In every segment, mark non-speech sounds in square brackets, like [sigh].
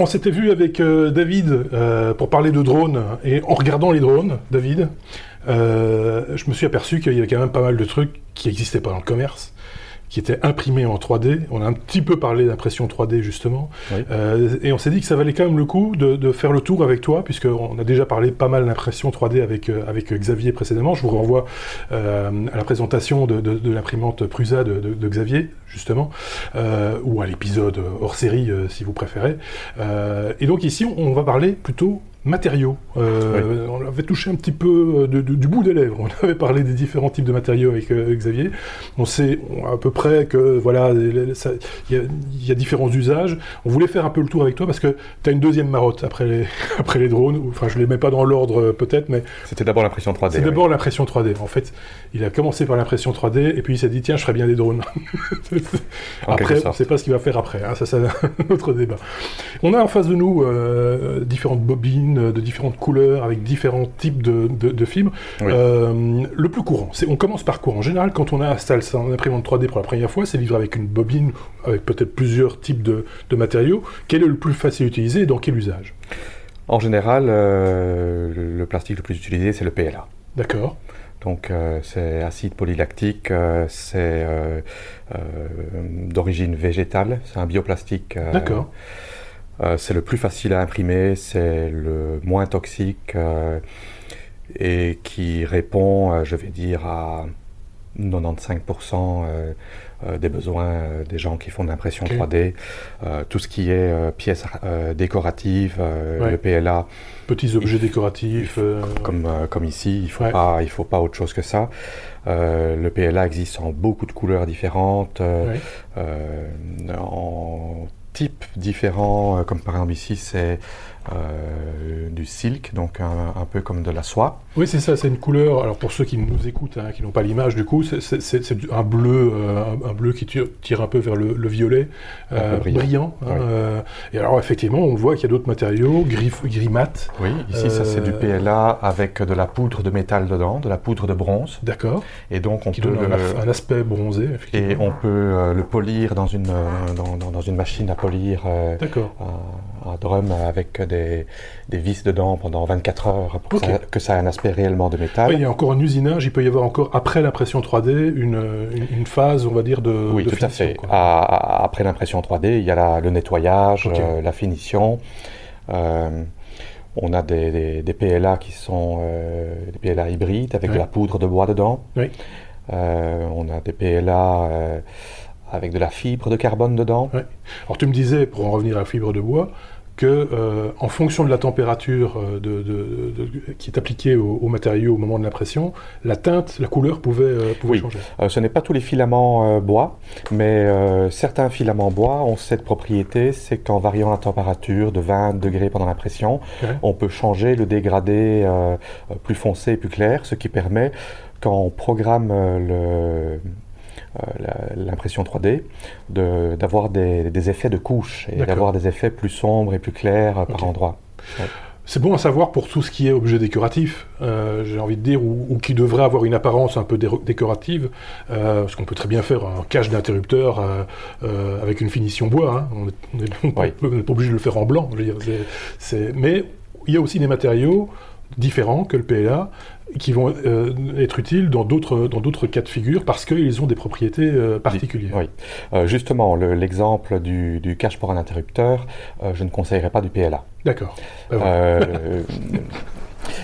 On s'était vu avec euh, David euh, pour parler de drones, et en regardant les drones, David, euh, je me suis aperçu qu'il y avait quand même pas mal de trucs qui n'existaient pas dans le commerce qui était imprimé en 3D. On a un petit peu parlé d'impression 3D justement. Oui. Euh, et on s'est dit que ça valait quand même le coup de, de faire le tour avec toi, puisqu'on a déjà parlé pas mal d'impression 3D avec, euh, avec Xavier précédemment. Je vous renvoie euh, à la présentation de, de, de l'imprimante Prusa de, Xavier, justement, ou à l'épisode hors série si vous préférez. Et donc ici, on, on va parler plutôt matériaux. Euh, On avait touché un petit peu de- de- du bout des lèvres. On avait parlé des différents types de matériaux avec euh, Xavier. On sait à peu près que voilà, il y, a- il y a différents usages. On voulait faire un peu le tour avec toi parce que tu as une deuxième marotte après les, [laughs] après les drones. Enfin, je les mets pas dans l'ordre euh, peut-être, mais C'était d'abord l'impression 3D. c'est oui. d'abord l'impression 3D. En fait, il a commencé par l'impression 3D et puis il s'est dit tiens, je ferais bien des drones. [laughs] Après, on sorte. sait pas ce qu'il va faire après. hein, ça, c'est un [laughs] autre débat. On a en face de nous euh, différentes bobines de différentes couleurs avec différents types de, de- de fibres. Oui. Euh, le plus courant, c'est on commence par quoi En général, quand on installe ça en imprimante 3D pour la première fois, c'est vivre avec une bobine avec peut-être plusieurs types de, de matériaux. Quel est le plus facile à utiliser et dans quel usage? En général, euh, le- plastique le plus utilisé, c'est le PLA. D'accord. Donc euh, c'est acide polylactique, euh, c'est d'origine végétale, c'est un bioplastique. D'accord. Euh, c'est le plus facile à imprimer, c'est le moins toxique euh, et qui répond, euh, je vais dire, à 95% euh, euh, des besoins des gens qui font de l'impression Ok. 3D. Euh, tout ce qui est pièces décoratives, Ouais. le PLA, Petits objets décoratifs. comme, comme ici, il faut Ouais. pas, il faut pas autre chose que ça. Le PLA existe en beaucoup de couleurs différentes, ouais. en types différents, euh, comme par exemple ici c'est euh, du silk, donc un, un peu comme de la soie. Oui, c'est ça, c'est une couleur. Alors pour ceux qui nous écoutent, hein, qui n'ont pas l'image, du coup, c'est- un bleu, euh, un, bleu qui tire, tire un peu vers le, le violet, euh, brillant. hein, et alors effectivement, on voit qu'il y a d'autres matériaux, gris, gris mat, Oui, ici ça c'est du PLA avec de la poudre de métal dedans, de la poudre de bronze, d'accord, et donc on qui peut donne un, le- af- un aspect bronzé, et on peut le polir dans une, dans, dans- dans une machine à polir. D'accord. Un, drum avec des, des vis dedans pendant 24 heures pour que, ça, que ça ait un aspect réellement de métal. Il y a encore un usinage, il peut y avoir encore, après l'impression 3D, une, une, une phase, on va dire, de, oui, de tout à fait. quoi. À- à- après l'impression 3D, il y a la- le nettoyage, euh, la finition. Euh, on a des, des- des PLA qui sont euh, des PLA hybrides avec de la poudre de bois dedans. Oui. On a des PLA avec de la fibre de carbone dedans. Alors tu me disais, pour en revenir à la fibre de bois, que euh, en fonction de la température euh, de, de- de- qui est appliquée au, au matériau au moment de l'impression, la teinte, la couleur pouvait, euh, pouvait Oui. changer. Euh, ce n'est pas tous les filaments bois, mais certains filaments bois ont cette propriété, c'est qu'en variant la température de 20 degrés pendant l'impression, on peut changer le dégradé plus foncé et plus clair, ce qui permet, quand on programme le- l'impression 3D, de- d'avoir des, des effets de couche et d'avoir des effets plus sombres et plus clairs euh, par endroits. C'est bon à savoir pour tout ce qui est objet décoratif, euh, j'ai envie de dire, ou, ou qui devrait avoir une apparence un peu dé- décorative, euh, parce qu'on peut très bien faire un cache d'interrupteur euh, euh, avec une finition bois. hein. On Oui. n'est pas obligé de le faire en blanc. je veux dire, c'est- c'est- mais il y a aussi des matériaux différents que le PLA qui vont euh, être utiles dans d'autres dans d'autres cas de figure parce qu'ils ont des propriétés euh, particulières. Oui. Euh, justement, le- l'exemple du, du cache pour un interrupteur, je ne conseillerais pas du PLA. D'accord. Ben voilà. Euh,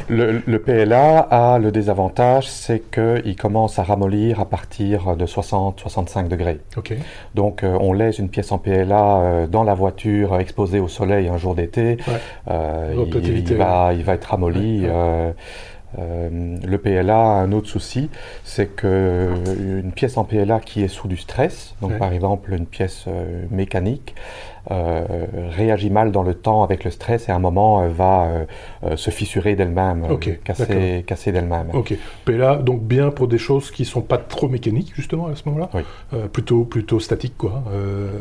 le, le PLA a le désavantage, c'est qu'il commence à ramollir à partir de 60-65 degrés. Ok. Donc euh, on laisse une pièce en PLA euh, dans la voiture exposée au soleil un jour d'été, Ouais. euh, il, va, il va être ramolli. Ouais, ouais. Euh, euh, le PLA a un autre souci, c'est que une pièce en PLA qui est sous du stress, donc Ouais. par exemple une pièce euh, mécanique, euh, réagit mal dans le temps avec le stress et à un moment euh, va euh, se fissurer d'elle-même, casser, d'elle-même. Ok. PLA, donc bien pour des choses qui sont pas trop mécaniques, justement, à ce moment-là. Oui. Plutôt, plutôt statiques, quoi.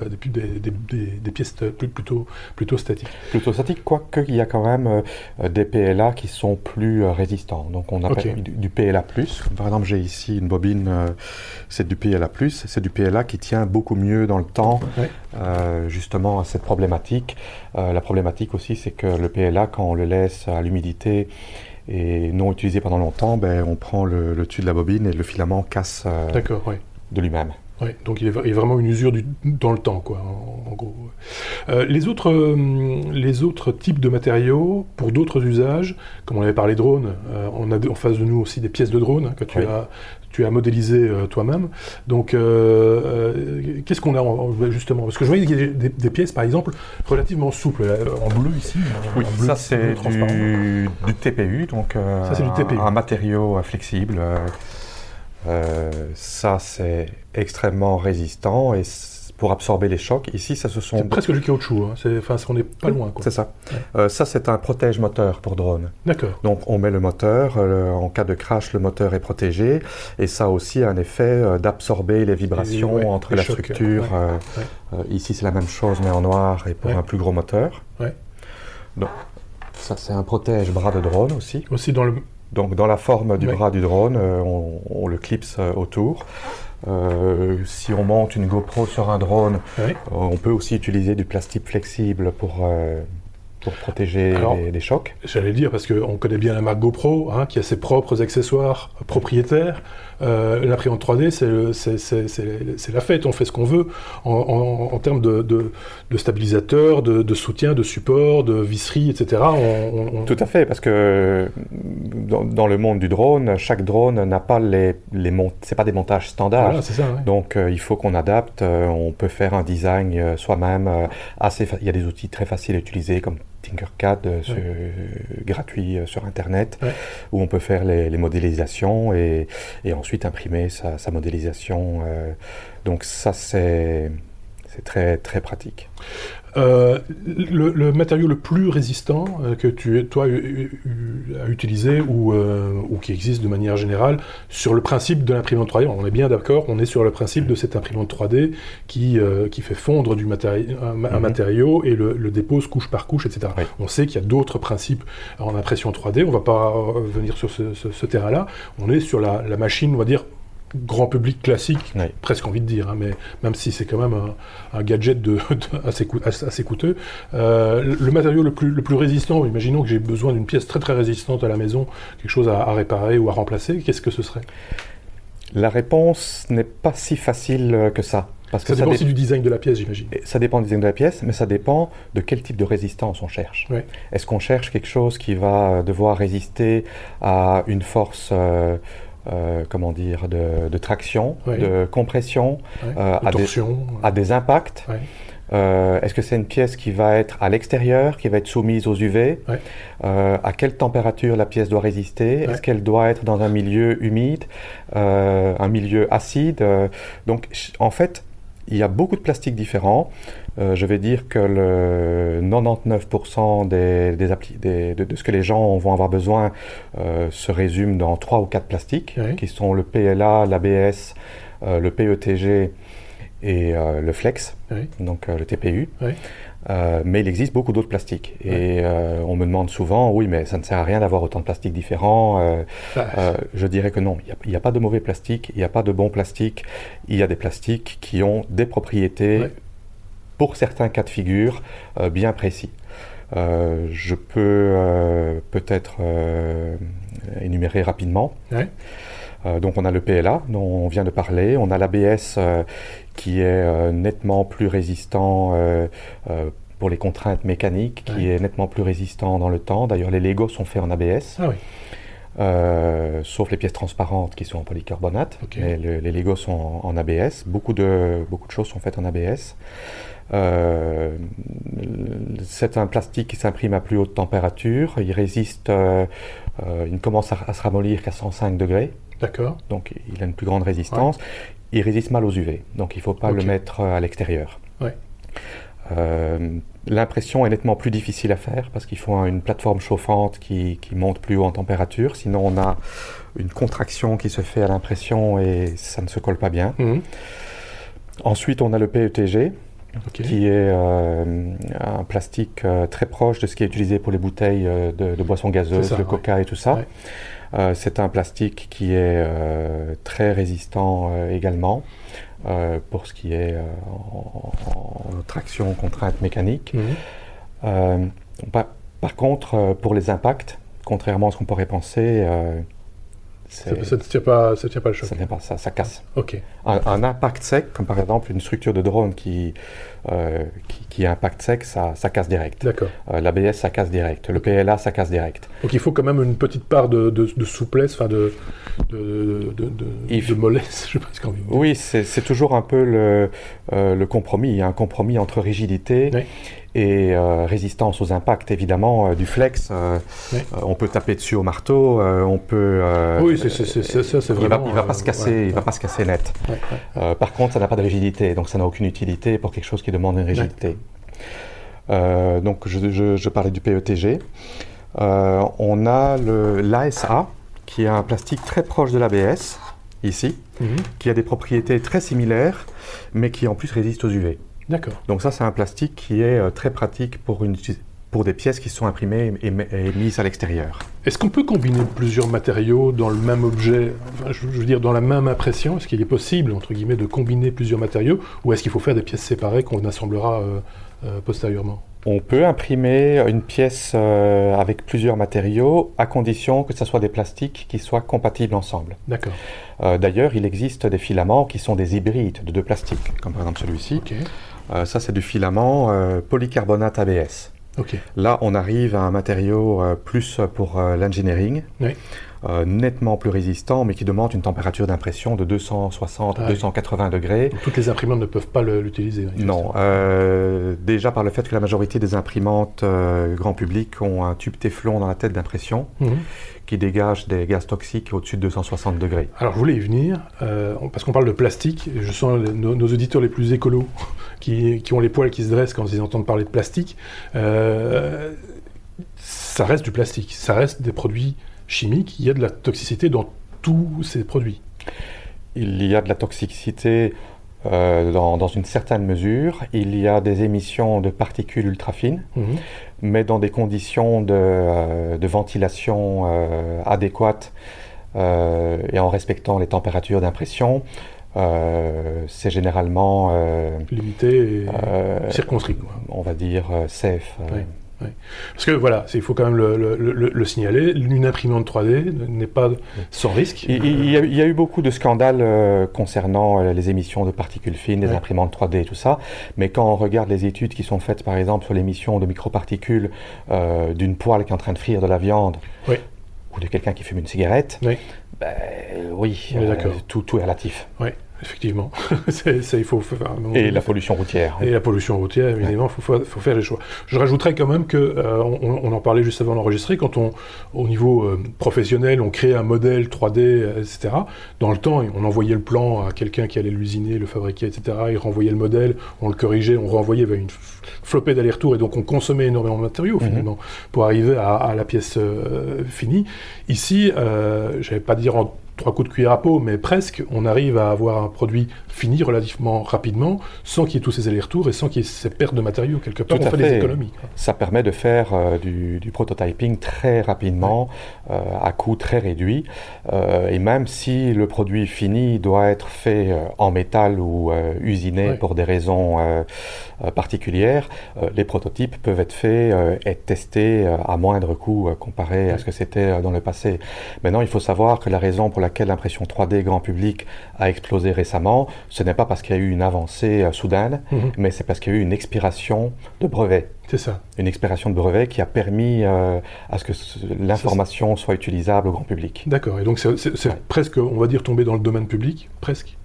Des, des, des, des- des pièces plutôt, plutôt statiques. Plutôt statique, quoique il y a quand même des PLA qui sont plus résistants. Donc on appelle du, du PLA+. Par exemple, j'ai ici une bobine, c'est du PLA+, c'est du PLA qui tient beaucoup mieux dans le temps Ouais. Justement à cette problématique. la problématique aussi, c'est que le PLA, quand on le laisse à l'humidité et non utilisé pendant longtemps, ben, on prend le, dessus de la bobine et le filament casse de lui-même. Oui, donc il y, a, vraiment une usure dans le temps, quoi, en, gros. Euh, les, autres, euh, les autres types de matériaux, pour d'autres usages, comme on avait parlé drone, euh, on a en face de nous aussi des pièces de drone que tu as tu as modélisé toi-même. Donc, qu'est-ce qu'on a justement? Parce que je voyais des, pièces, par exemple, relativement souples, en bleu ici. Oui, ça c'est du, du, TPU, donc ça, du TPU. un matériau flexible. Euh, ça, c'est extrêmement résistant et pour absorber les chocs. Ici, ça se sont. C'est presque du caoutchouc. Hein. Enfin, on n'est pas loin. C'est ça. Euh, ça, c'est un protège moteur pour drone. D'accord. Donc, on met le moteur. Euh, en cas de crash, le moteur est protégé. Et ça a aussi un effet d'absorber les vibrations entre la structure. ici, c'est la même chose, mais en noir et pour un plus gros moteur. Donc, ça, c'est un protège bras de drone aussi. Aussi dans le donc dans la forme du bras du drone, euh, on, le clipse euh, autour. Euh, si on monte une GoPro sur un drone, on peut aussi utiliser du plastique flexible pour, pour protéger des chocs. J'allais dire, parce qu'on connaît bien la marque GoPro, hein, qui a ses propres accessoires propriétaires. Euh, l'imprimante 3D, c'est la fête, on fait ce qu'on veut en, termes de, de, de stabilisateur, de, soutien, de support, de visserie, etc. Tout à fait, parce que dans, le monde du drone, chaque drone n'a pas les, les c'est pas des montages standards. Donc euh, il faut qu'on adapte. Euh, on peut faire un design soi-même. assez, il y a des outils très faciles à utiliser comme Tinkercad euh, gratuit euh, sur Internet, où on peut faire les, modélisations et, ensuite imprimer sa, modélisation. Euh. donc ça, c'est très, très pratique. Euh, le, matériau le plus résistant euh, que tu, toi, as utilisé ou, euh, ou, qui existe de manière générale sur le principe de l'imprimante 3D, on est bien d'accord, on est sur le principe de cette imprimante 3D qui, qui fait fondre du matéri un, mhm. matériau et le, dépose couche par couche, etc. On sait qu'il y a d'autres principes en impression 3D, on ne va pas venir sur ce, terrain-là, on est sur la, la machine, on va dire, grand public classique, presque envie de dire, hein, mais même si c'est quand même un, gadget de, [laughs] assez, assez, coûteux. Euh, le matériau le plus, le plus résistant, imaginons que j'ai besoin d'une pièce très très résistante à la maison, quelque chose à, réparer ou à remplacer, qu'est-ce que ce serait? La réponse n'est pas si facile euh, que ça. Parce que ça dépend aussi du design de la pièce, j'imagine. Ça dépend du design de la pièce, mais ça dépend de quel type de résistance on cherche. Est-ce qu'on cherche quelque chose qui va devoir résister à une force euh, euh, comment dire, de, traction, de compression, euh, à, des, à, des, impacts. Euh, est-ce que c'est une pièce qui va être à l'extérieur, qui va être soumise aux UV À quelle température la pièce doit résister? Est-ce qu'elle doit être dans un milieu humide, un milieu acide Donc, en fait, il y a beaucoup de plastiques différents. Euh, je vais dire que le 99% des, de, ce que les gens vont avoir besoin euh, se résume dans trois ou quatre plastiques, qui sont le PLA, l'ABS, euh, le PETG et le Flex, donc le TPU. Mais il existe beaucoup d'autres plastiques. Et on me demande souvent, oui, mais ça ne sert à rien d'avoir autant de plastiques différents. Bah. je dirais que non, il n'y a, pas de mauvais plastiques, il n'y a pas de bons plastiques. Il y a des plastiques qui ont des propriétés pour certains cas de figure euh, bien précis. Euh, je peux euh, peut-être énumérer rapidement. Donc on a le PLA dont on vient de parler, on a l'ABS qui est nettement plus résistant pour les contraintes mécaniques, qui est nettement plus résistant dans le temps. D'ailleurs les Legos sont faits en ABS. Ah sauf les pièces transparentes qui sont en polycarbonate, mais les Legos sont en, en, ABS. Beaucoup de, beaucoup de choses sont faites en ABS. Euh, c'est un plastique qui s'imprime à plus haute température. Il résiste, euh, euh, il commence à, se ramollir qu'à 105 degrés. D'accord. Donc il a une plus grande résistance. Il résiste mal aux UV, donc il ne faut pas le mettre à l'extérieur. L'impression est nettement plus difficile à faire parce qu'il faut une plateforme chauffante qui, monte plus haut en température. Sinon, on a une contraction qui se fait à l'impression et ça ne se colle pas bien. Mhm. Ensuite, on a le PETG, qui est euh, un plastique euh, très proche de ce qui est utilisé pour les bouteilles euh, de, boissons gazeuses, de coca et tout ça. c'est un plastique qui est très résistant également. pour ce qui est en, traction contrainte mécanique. Mhm. par, contre, pour les impacts, contrairement à ce qu'on pourrait penser, ça ne tient, pas, ça tient pas le choc. Ça tient pas, ça, ça casse. Ok. Un, impact sec, comme par exemple une structure de drone qui, euh, qui, qui, impact sec, ça, ça casse direct. D'accord. Euh, L'ABS, ça casse direct. Le PLA, ça casse direct. Donc il faut quand même une petite part de, de, souplesse, enfin de, de, de, mollesse, [laughs] je sais pas ce qu'on veut dire. Oui, c'est toujours un peu le, euh, le compromis, un compromis entre rigidité. Oui et euh, résistance aux impacts, évidemment, euh, du flex. Euh, on peut taper dessus au marteau, on peut. oui, c'est ça, c'est vraiment. Il ne va, pas se casser, il va pas se casser net. par contre, ça n'a pas de rigidité, donc ça n'a aucune utilité pour quelque chose qui demande une rigidité. donc, je, parlais du PETG. on a l'ASA, qui est un plastique très proche de l'ABS, ici, mhm. qui a des propriétés très similaires, mais qui en plus résiste aux UV. D'accord. Donc ça, c'est un plastique qui est euh, très pratique pour, une, pour des pièces qui sont imprimées et, mises à l'extérieur. Est-ce qu'on peut combiner plusieurs matériaux dans le même objet, je, veux dire dans la même impression? Est-ce qu'il est possible, entre guillemets, de combiner plusieurs matériaux? Ou est-ce qu'il faut faire des pièces séparées qu'on assemblera euh, euh, postérieurement? On peut imprimer une pièce avec plusieurs matériaux à condition que ce soit des plastiques qui soient compatibles ensemble. D'accord. D'ailleurs, il existe des filaments qui sont des hybrides de deux plastiques, comme par exemple celui-ci. Ok. Euh, ça, c'est du filament euh, polycarbonate ABS. Là, on arrive à un matériau euh, plus pour l'engineering, nettement plus résistant, mais qui demande une température d'impression de 260 280 degrés. toutes les imprimantes ne peuvent pas l'utiliser. Non, déjà par le fait que la majorité des imprimantes grand public ont un tube Teflon dans la tête d'impression. Mhm qui dégage des gaz toxiques au-dessus de 260 degrés. Alors je voulais y venir, euh, parce qu'on parle de plastique, je sens nos, auditeurs les plus écolos [laughs] qui, qui, ont les poils qui se dressent quand ils entendent parler de plastique. Euh, ça reste du plastique, ça reste des produits chimiques, il y a de la toxicité dans tous ces produits. Il y a de la toxicité euh, dans, une certaine mesure. Il y a des émissions de particules ultra fines, mhm. mais dans des conditions de, euh, ventilation euh, adéquates et en respectant les températures d'impression. c'est généralement limité et circonscrit. On va dire safe. Parce que voilà, il faut quand même le, signaler, une imprimante 3D n'est pas sans risque. Il, y a, eu beaucoup de scandales euh, concernant euh, les émissions de particules fines, des imprimantes 3D et tout ça, mais quand on regarde les études qui sont faites par exemple sur l'émission de microparticules euh, d'une poêle qui est en train de frire de la viande, ou de quelqu'un qui fume une cigarette, oui, ben, oui tout, tout est relatif. Effectivement, [laughs] ça, il faut Et la pollution routière. Et la pollution routière, évidemment, il faut, faut, faire les choix. Je rajouterais quand même que, euh, on, en parlait juste avant d'enregistrer, quand on, au niveau euh, professionnel, on crée un modèle 3D, etc. Dans le temps, on envoyait le plan à quelqu'un qui allait l'usiner, le fabriquer, etc. Il renvoyait le modèle, on le corrigeait, on renvoyait vers une flopée d'aller-retour, et donc on consommait énormément de matériaux mhm. finalement pour arriver à, la pièce euh, finie. Ici, je vais pas dire en trois coups de cuillère à peau, mais presque, on arrive à avoir un produit fini relativement rapidement, sans qu'il y ait tous ces allers-retours et sans qu'il y ait ces pertes de matériaux quelque part. on fait, des économies. Ça permet de faire euh, du, prototyping très rapidement, euh, à coût très réduit. Euh, et même si le produit fini doit être fait en métal ou usiné pour des raisons particulières, les prototypes peuvent être faits et testés à moindre coût comparé à ce que c'était dans le passé. Maintenant, il faut savoir que la raison pour laquelle l'impression 3D grand public a explosé récemment, ce n'est pas parce qu'il y a eu une avancée euh, soudaine, mhm. mais c'est parce qu'il y a eu une expiration de brevet. C'est ça. Une expiration de brevet qui a permis euh, à ce que l'information soit utilisable au grand public. D'accord. Et donc c'est presque, on va dire, tombé dans le domaine public, presque?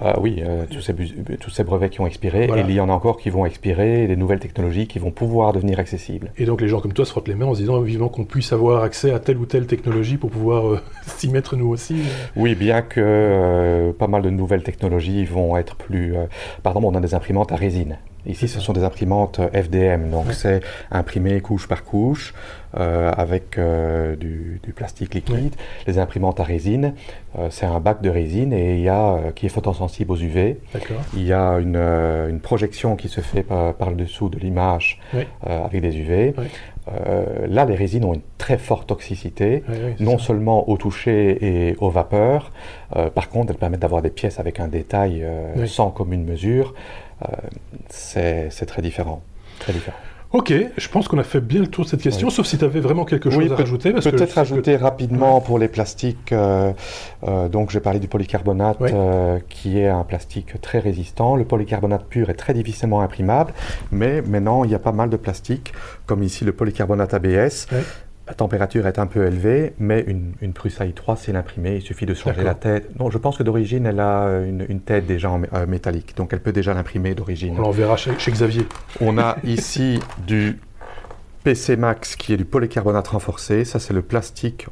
Ah oui, euh, tous, ces, tous, ces, brevets qui ont expiré, et il y en a encore qui vont expirer, des nouvelles technologies qui vont pouvoir devenir accessibles. Et donc les gens comme toi se frottent les mains en se disant vivement qu'on puisse avoir accès à telle ou telle technologie pour pouvoir euh, [laughs] s'y mettre nous aussi. Oui, bien que pas mal de nouvelles technologies vont être plus... par exemple, on a des imprimantes à résine. Ici, ce sont des imprimantes FDM, donc c'est imprimé couche par couche euh, avec euh, du, plastique liquide. Les imprimantes à résine, euh, c'est un bac de résine et il y a qui est photosensible aux UV. Il y a une, projection qui se fait par, le dessous de l'image avec des UV. là, les résines ont une très forte toxicité, non seulement au toucher et aux vapeurs. par contre, elles permettent d'avoir des pièces avec un détail sans commune mesure. C'est très différent. Très différent. Ok, je pense qu'on a fait bien le tour de cette question, sauf si tu avais vraiment quelque chose à rajouter. Peut-être ajouter rapidement pour les plastiques. Euh, euh, donc, j'ai parlé du polycarbonate, euh, qui est un plastique très résistant. Le polycarbonate pur est très difficilement imprimable, mais maintenant, il y a pas mal de plastiques, comme ici le polycarbonate ABS. La température est un peu élevée, mais une, une Prusse AI3, c'est l'imprimé, il suffit de changer la tête. Non, je pense que d'origine, elle a une, tête déjà en, euh, métallique, donc elle peut déjà l'imprimer d'origine. On l'enverra chez, chez Xavier. On a [laughs] ici du PC Max qui est du polycarbonate renforcé. Ça, c'est le plastique,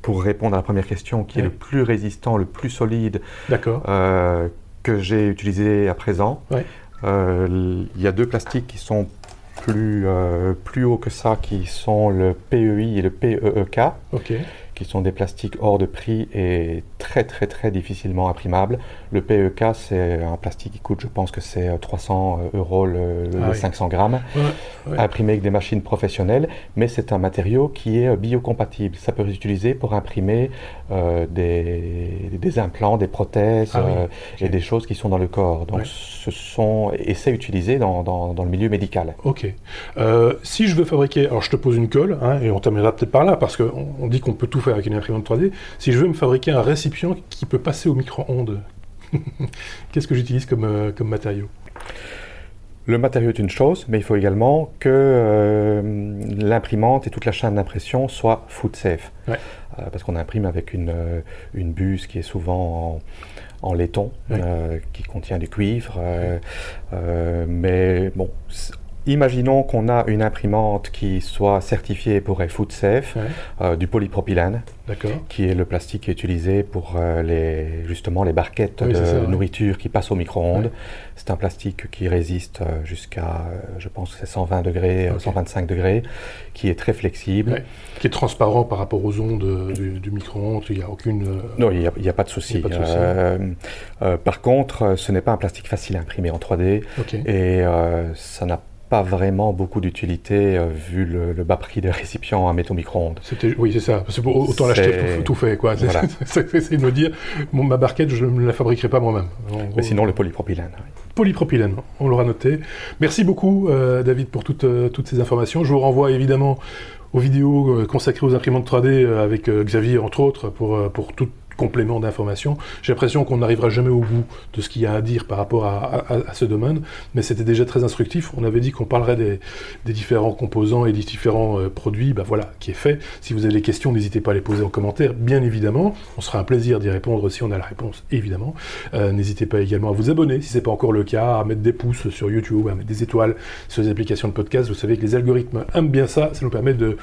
pour répondre à la première question, qui est le plus résistant, le plus solide euh, que j'ai utilisé à présent. Euh, il y a deux plastiques qui sont plus, euh, plus haut que ça, qui sont le PEI et le PEEK, qui sont des plastiques hors de prix et très très très difficilement imprimables. Le PEK, c'est un plastique qui coûte, je pense que c'est 300 euh, euros le, 500 ah grammes, imprimé avec des machines professionnelles, mais c'est un matériau qui est euh, biocompatible. Ça peut être utilisé pour imprimer des, des, implants, des prothèses ah et des choses qui sont dans le corps. Donc ce sont et c'est utilisé dans, dans, dans, le milieu médical. Ok. Euh, si je veux fabriquer, alors je te pose une colle, hein, et on terminera peut-être par là, parce qu'on on dit qu'on peut tout avec une imprimante 3D. Si je veux me fabriquer un récipient qui peut passer au micro-ondes, [laughs] qu'est-ce que j'utilise comme, euh, comme matériau? Le matériau est une chose, mais il faut également que euh, l'imprimante et toute la chaîne d'impression soient food safe. parce qu'on imprime avec une, une buse qui est souvent en, laiton, qui contient du cuivre. mais bon, Imaginons qu'on a une imprimante qui soit certifiée pour Food Safe, euh, du polypropylène, qui est le plastique qui est utilisé pour euh, les, justement les barquettes de nourriture qui passent au micro-ondes. C'est un plastique qui résiste euh, jusqu'à, je pense que c'est 120 degrés, 125 degrés, qui est très flexible. Qui est transparent par rapport aux ondes du, micro-ondes, il n'y a aucune... Non, il n'y a, pas de souci. par contre, ce n'est pas un plastique facile à imprimer en 3D, et ça n'a pas vraiment beaucoup d'utilité euh, vu le, bas prix des récipients à métaux micro-ondes. Oui, c'est ça. Parce que autant l'acheter tout, fait. Quoi. [laughs] C'est, de me dire, ma barquette, je ne la fabriquerai pas moi-même. Mais sinon, le polypropylène. Polypropylène, on l'aura noté. Merci beaucoup, euh, David, pour toutes, euh, toutes ces informations. Je vous renvoie évidemment aux vidéos consacrées aux imprimantes 3D avec Xavier, entre autres, pour, pour toutes complément d'information. J'ai l'impression qu'on n'arrivera jamais au bout de ce qu'il y a à dire par rapport à, ce domaine, mais c'était déjà très instructif. On avait dit qu'on parlerait des, différents composants et des différents euh, produits, ben voilà, qui est fait. Si vous avez des questions, n'hésitez pas à les poser en commentaire, bien évidemment. On sera un plaisir d'y répondre si on a la réponse, évidemment. Euh, n'hésitez pas également à vous abonner, si ce n'est pas encore le cas, à mettre des pouces sur YouTube, à mettre des étoiles sur les applications de podcast. Vous savez que les algorithmes aiment bien ça, ça nous permet de,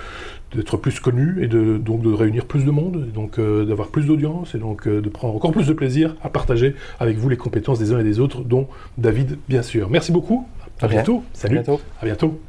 d'être plus connu et de, donc de réunir plus de monde, et donc euh, d'avoir plus d'audience et donc euh, de prendre encore plus de plaisir à partager avec vous les compétences des uns et des autres, dont David bien sûr. Merci beaucoup. À bientôt. Salut. À bientôt. À bientôt.